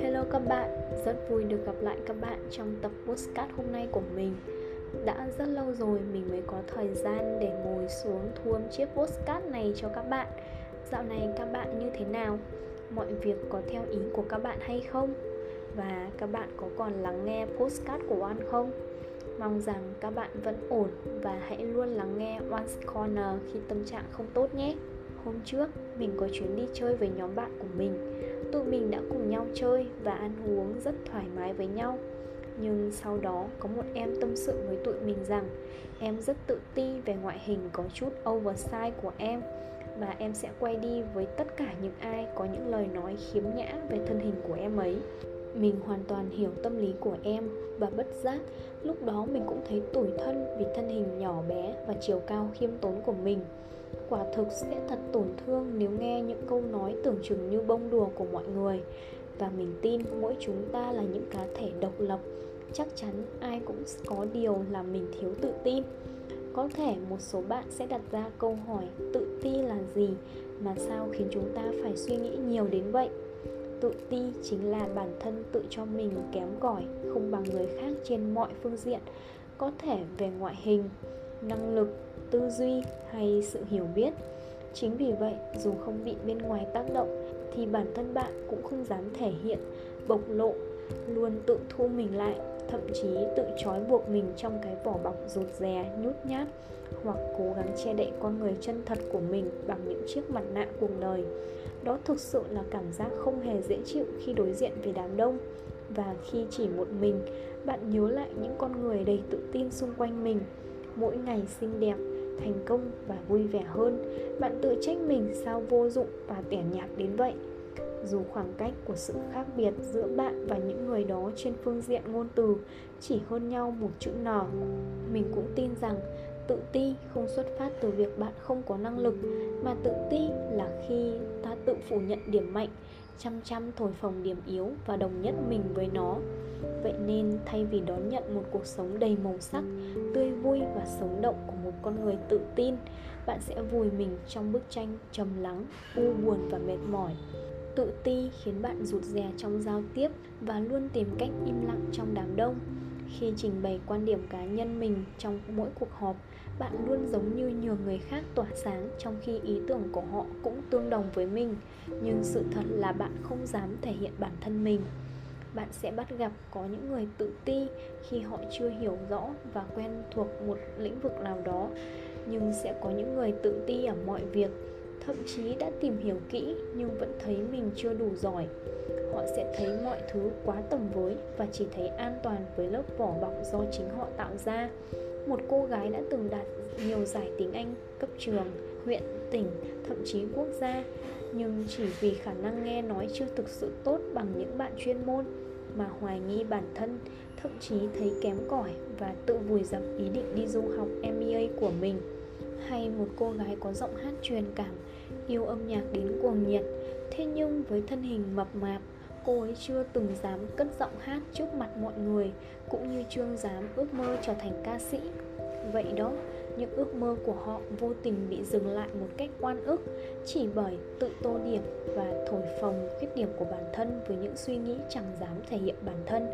Hello các bạn, rất vui được gặp lại các bạn trong tập postcard hôm nay của mình Đã rất lâu rồi mình mới có thời gian để ngồi xuống thu âm chiếc postcard này cho các bạn Dạo này các bạn như thế nào? Mọi việc có theo ý của các bạn hay không? Và các bạn có còn lắng nghe postcard của Oan không? Mong rằng các bạn vẫn ổn và hãy luôn lắng nghe One's Corner khi tâm trạng không tốt nhé Hôm trước, mình có chuyến đi chơi với nhóm bạn của mình. Tụi mình đã cùng nhau chơi và ăn uống rất thoải mái với nhau. Nhưng sau đó, có một em tâm sự với tụi mình rằng Em rất tự ti về ngoại hình, có chút oversize của em Và em sẽ quay đi với tất cả những ai có những lời nói khiếm nhã về thân hình của em ấy. Mình hoàn toàn hiểu tâm lý của em và bất giác, lúc đó mình cũng thấy tủi thân vì thân hình nhỏ bé và chiều cao khiêm tốn của mình quả thực sẽ thật tổn thương nếu nghe những câu nói tưởng chừng như bông đùa của mọi người. Và mình tin mỗi chúng ta là những cá thể độc lập. Chắc chắn ai cũng có điều làm mình thiếu tự tin. Có thể một số bạn sẽ đặt ra câu hỏi, tự ti là gì? Mà sao khiến chúng ta phải suy nghĩ nhiều đến vậy? Tự ti chính là bản thân tự cho mình kém cỏi, không bằng người khác trên mọi phương diện. Có thể về ngoại hình, năng lực tư duy hay sự hiểu biết. Chính vì vậy, dù không bị bên ngoài tác động, thì bản thân bạn cũng không dám thể hiện, bộc lộ, luôn tự thu mình lại, thậm chí tự trói buộc mình trong cái vỏ bọc rụt rè, nhút nhát, hoặc cố gắng che đậy con người chân thật của mình bằng những chiếc mặt nạ cuộc đời. Đó thực sự là cảm giác không hề dễ chịu khi đối diện với đám đông. Và khi chỉ một mình, bạn nhớ lại những con người đầy tự tin xung quanh mình, mỗi ngày xinh đẹp thành công và vui vẻ hơn. Bạn tự trách mình sao vô dụng và tẻ nhạt đến vậy? Dù khoảng cách của sự khác biệt giữa bạn và những người đó trên phương diện ngôn từ chỉ hơn nhau một chữ n, mình cũng tin rằng tự ti không xuất phát từ việc bạn không có năng lực, mà tự ti là khi ta tự phủ nhận điểm mạnh chăm chăm thổi phồng điểm yếu và đồng nhất mình với nó. Vậy nên thay vì đón nhận một cuộc sống đầy màu sắc, tươi vui và sống động của một con người tự tin, bạn sẽ vùi mình trong bức tranh trầm lắng, u buồn và mệt mỏi. Tự ti khiến bạn rụt rè trong giao tiếp và luôn tìm cách im lặng trong đám đông khi trình bày quan điểm cá nhân mình trong mỗi cuộc họp, bạn luôn giống như nhường người khác tỏa sáng trong khi ý tưởng của họ cũng tương đồng với mình. Nhưng sự thật là bạn không dám thể hiện bản thân mình. Bạn sẽ bắt gặp có những người tự ti khi họ chưa hiểu rõ và quen thuộc một lĩnh vực nào đó, nhưng sẽ có những người tự ti ở mọi việc thậm chí đã tìm hiểu kỹ nhưng vẫn thấy mình chưa đủ giỏi họ sẽ thấy mọi thứ quá tầm với và chỉ thấy an toàn với lớp vỏ bọc do chính họ tạo ra một cô gái đã từng đạt nhiều giải tiếng Anh cấp trường, huyện, tỉnh, thậm chí quốc gia nhưng chỉ vì khả năng nghe nói chưa thực sự tốt bằng những bạn chuyên môn mà hoài nghi bản thân, thậm chí thấy kém cỏi và tự vùi dập ý định đi du học MBA của mình. Hay một cô gái có giọng hát truyền cảm, yêu âm nhạc đến cuồng nhiệt, thế nhưng với thân hình mập mạp, cô ấy chưa từng dám cất giọng hát trước mặt mọi người cũng như chưa dám ước mơ trở thành ca sĩ. Vậy đó những ước mơ của họ vô tình bị dừng lại một cách oan ức chỉ bởi tự tô điểm và thổi phồng khuyết điểm của bản thân với những suy nghĩ chẳng dám thể hiện bản thân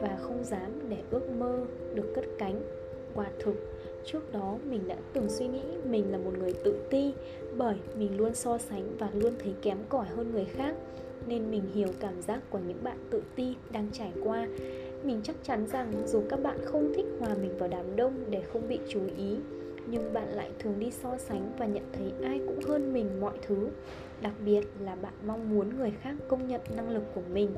và không dám để ước mơ được cất cánh. Quả thực trước đó mình đã từng suy nghĩ mình là một người tự ti, bởi mình luôn so sánh và luôn thấy kém cỏi hơn người khác, nên mình hiểu cảm giác của những bạn tự ti đang trải qua. Mình chắc chắn rằng dù các bạn không thích hòa mình vào đám đông để không bị chú ý, nhưng bạn lại thường đi so sánh và nhận thấy ai cũng hơn mình mọi thứ. Đặc biệt là bạn mong muốn người khác công nhận năng lực của mình.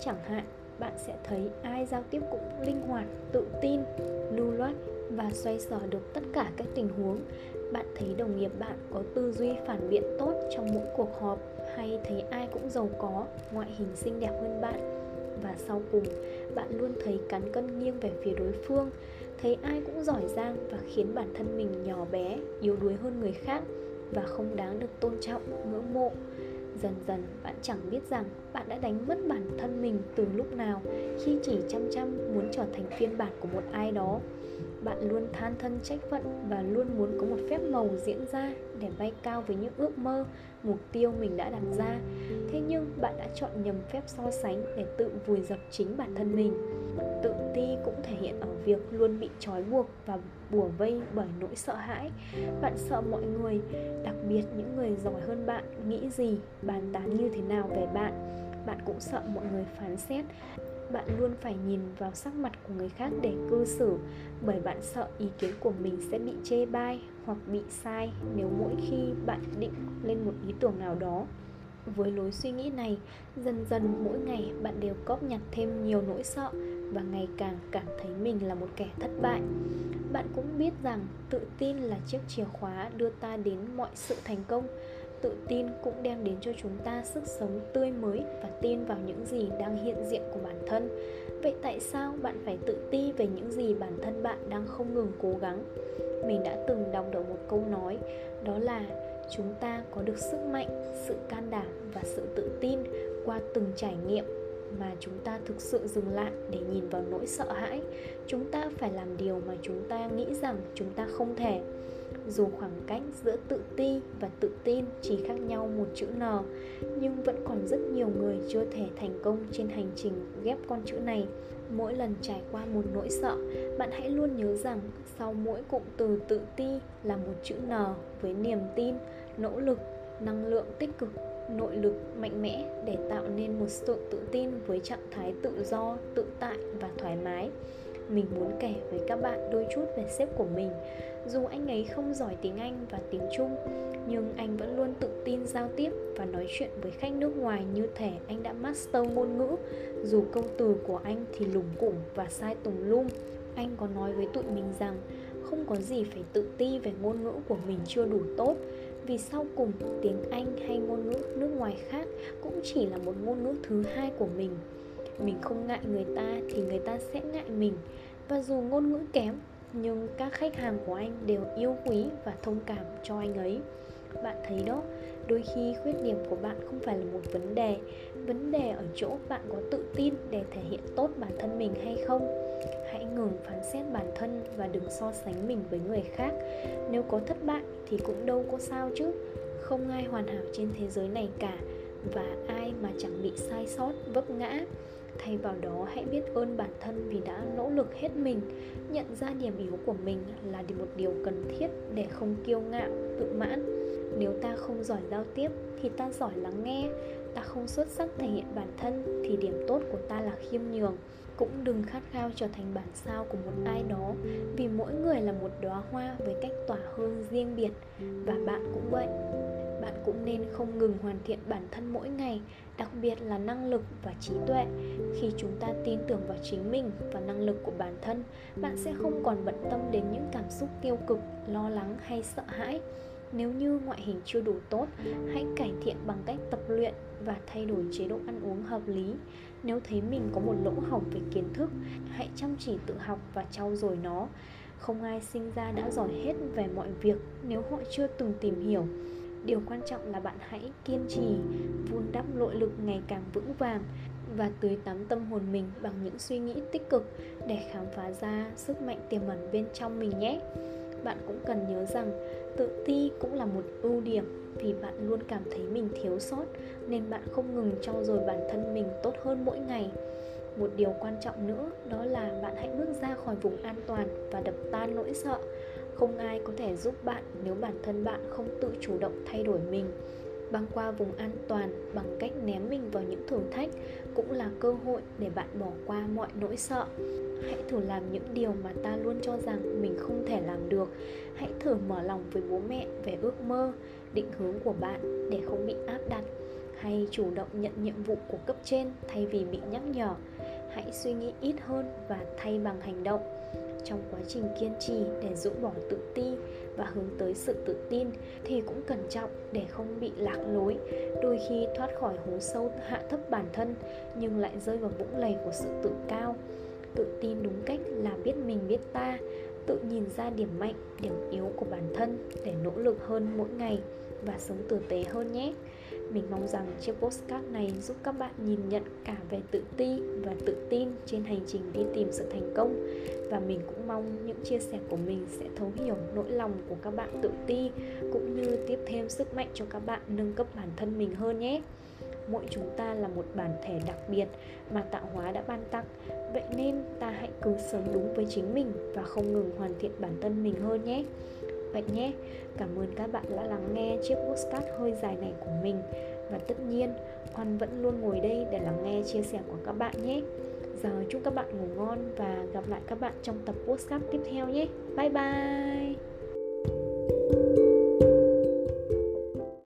Chẳng hạn, bạn sẽ thấy ai giao tiếp cũng linh hoạt, tự tin, lưu loát và xoay sở được tất cả các tình huống. Bạn thấy đồng nghiệp bạn có tư duy phản biện tốt trong mỗi cuộc họp hay thấy ai cũng giàu có, ngoại hình xinh đẹp hơn bạn? Và sau cùng, bạn luôn thấy cán cân nghiêng về phía đối phương, thấy ai cũng giỏi giang và khiến bản thân mình nhỏ bé, yếu đuối hơn người khác và không đáng được tôn trọng, ngưỡng mộ. Dần dần, bạn chẳng biết rằng bạn đã đánh mất bản thân mình từ lúc nào khi chỉ chăm chăm muốn trở thành phiên bản của một ai đó bạn luôn than thân trách phận và luôn muốn có một phép màu diễn ra để bay cao với những ước mơ, mục tiêu mình đã đặt ra. Thế nhưng bạn đã chọn nhầm phép so sánh để tự vùi dập chính bản thân mình. Tự ti cũng thể hiện ở việc luôn bị trói buộc và bùa vây bởi nỗi sợ hãi. Bạn sợ mọi người, đặc biệt những người giỏi hơn bạn, nghĩ gì, bàn tán như thế nào về bạn. Bạn cũng sợ mọi người phán xét bạn luôn phải nhìn vào sắc mặt của người khác để cư xử, bởi bạn sợ ý kiến của mình sẽ bị chê bai hoặc bị sai nếu mỗi khi bạn định lên một ý tưởng nào đó. Với lối suy nghĩ này, dần dần mỗi ngày bạn đều cóp nhặt thêm nhiều nỗi sợ và ngày càng cảm thấy mình là một kẻ thất bại. Bạn cũng biết rằng tự tin là chiếc chìa khóa đưa ta đến mọi sự thành công tự tin cũng đem đến cho chúng ta sức sống tươi mới và tin vào những gì đang hiện diện của bản thân. Vậy tại sao bạn phải tự ti về những gì bản thân bạn đang không ngừng cố gắng? Mình đã từng đọc được một câu nói, đó là chúng ta có được sức mạnh, sự can đảm và sự tự tin qua từng trải nghiệm mà chúng ta thực sự dừng lại để nhìn vào nỗi sợ hãi. Chúng ta phải làm điều mà chúng ta nghĩ rằng chúng ta không thể dù khoảng cách giữa tự ti và tự tin chỉ khác nhau một chữ N Nhưng vẫn còn rất nhiều người chưa thể thành công trên hành trình ghép con chữ này Mỗi lần trải qua một nỗi sợ, bạn hãy luôn nhớ rằng sau mỗi cụm từ tự ti là một chữ N với niềm tin, nỗ lực, năng lượng tích cực nội lực mạnh mẽ để tạo nên một sự tự tin với trạng thái tự do, tự tại và thoải mái. Mình muốn kể với các bạn đôi chút về sếp của mình. Dù anh ấy không giỏi tiếng Anh và tiếng Trung, Nhưng anh vẫn luôn tự tin giao tiếp và nói chuyện với khách nước ngoài như thể anh đã master ngôn ngữ. Dù câu từ của anh thì lủng củng và sai tùng lum Anh có nói với tụi mình rằng không có gì phải tự ti về ngôn ngữ của mình chưa đủ tốt. Vì sau cùng, tiếng Anh hay ngôn ngữ nước ngoài khác cũng chỉ là một ngôn ngữ thứ hai của mình mình không ngại người ta thì người ta sẽ ngại mình. Và dù ngôn ngữ kém, nhưng các khách hàng của anh đều yêu quý và thông cảm cho anh ấy. Bạn thấy đó, đôi khi khuyết điểm của bạn không phải là một vấn đề. Vấn đề ở chỗ bạn có tự tin để thể hiện tốt bản thân mình hay không? Hãy ngừng phán xét bản thân và đừng so sánh mình với người khác. Nếu có thất bại thì cũng đâu có sao chứ. Không ai hoàn hảo trên thế giới này cả và ai mà chẳng bị sai sót, vấp ngã, thay vào đó hãy biết ơn bản thân vì đã nỗ lực hết mình. Nhận ra điểm yếu của mình là một điều cần thiết để không kiêu ngạo, tự mãn. Nếu ta không giỏi giao tiếp thì ta giỏi lắng nghe. Ta không xuất sắc thể hiện bản thân thì điểm tốt của ta là khiêm nhường. Cũng đừng khát khao trở thành bản sao của một ai đó, vì mỗi người là một đóa hoa với cách tỏa hương riêng biệt. Và bạn cũng vậy bạn cũng nên không ngừng hoàn thiện bản thân mỗi ngày, đặc biệt là năng lực và trí tuệ. Khi chúng ta tin tưởng vào chính mình và năng lực của bản thân, bạn sẽ không còn bận tâm đến những cảm xúc tiêu cực, lo lắng hay sợ hãi. Nếu như ngoại hình chưa đủ tốt, hãy cải thiện bằng cách tập luyện và thay đổi chế độ ăn uống hợp lý. Nếu thấy mình có một lỗ hổng về kiến thức, hãy chăm chỉ tự học và trau dồi nó. Không ai sinh ra đã giỏi hết về mọi việc nếu họ chưa từng tìm hiểu điều quan trọng là bạn hãy kiên trì, vun đắp nội lực ngày càng vững vàng và tưới tắm tâm hồn mình bằng những suy nghĩ tích cực để khám phá ra sức mạnh tiềm ẩn bên trong mình nhé. Bạn cũng cần nhớ rằng, tự ti cũng là một ưu điểm vì bạn luôn cảm thấy mình thiếu sót nên bạn không ngừng trau dồi bản thân mình tốt hơn mỗi ngày. Một điều quan trọng nữa đó là bạn hãy bước ra khỏi vùng an toàn và đập tan nỗi sợ không ai có thể giúp bạn nếu bản thân bạn không tự chủ động thay đổi mình. Băng qua vùng an toàn bằng cách ném mình vào những thử thách cũng là cơ hội để bạn bỏ qua mọi nỗi sợ. Hãy thử làm những điều mà ta luôn cho rằng mình không thể làm được. Hãy thử mở lòng với bố mẹ về ước mơ, định hướng của bạn để không bị áp đặt. Hay chủ động nhận nhiệm vụ của cấp trên thay vì bị nhắc nhở. Hãy suy nghĩ ít hơn và thay bằng hành động trong quá trình kiên trì để rũ bỏ tự ti và hướng tới sự tự tin thì cũng cẩn trọng để không bị lạc lối. Đôi khi thoát khỏi hố sâu hạ thấp bản thân nhưng lại rơi vào vũng lầy của sự tự cao. Tự tin đúng cách là biết mình, biết ta, tự nhìn ra điểm mạnh, điểm yếu của bản thân để nỗ lực hơn mỗi ngày và sống tử tế hơn nhé mình mong rằng chiếc postcard này giúp các bạn nhìn nhận cả về tự ti và tự tin trên hành trình đi tìm sự thành công. Và mình cũng mong những chia sẻ của mình sẽ thấu hiểu nỗi lòng của các bạn tự ti, cũng như tiếp thêm sức mạnh cho các bạn nâng cấp bản thân mình hơn nhé. Mỗi chúng ta là một bản thể đặc biệt mà tạo hóa đã ban tặng. Vậy nên ta hãy cứ sống đúng với chính mình và không ngừng hoàn thiện bản thân mình hơn nhé vậy nhé. Cảm ơn các bạn đã lắng nghe chiếc postcard hơi dài này của mình. Và tất nhiên Hoan vẫn luôn ngồi đây để lắng nghe chia sẻ của các bạn nhé. Giờ chúc các bạn ngủ ngon và gặp lại các bạn trong tập postcard tiếp theo nhé. Bye bye!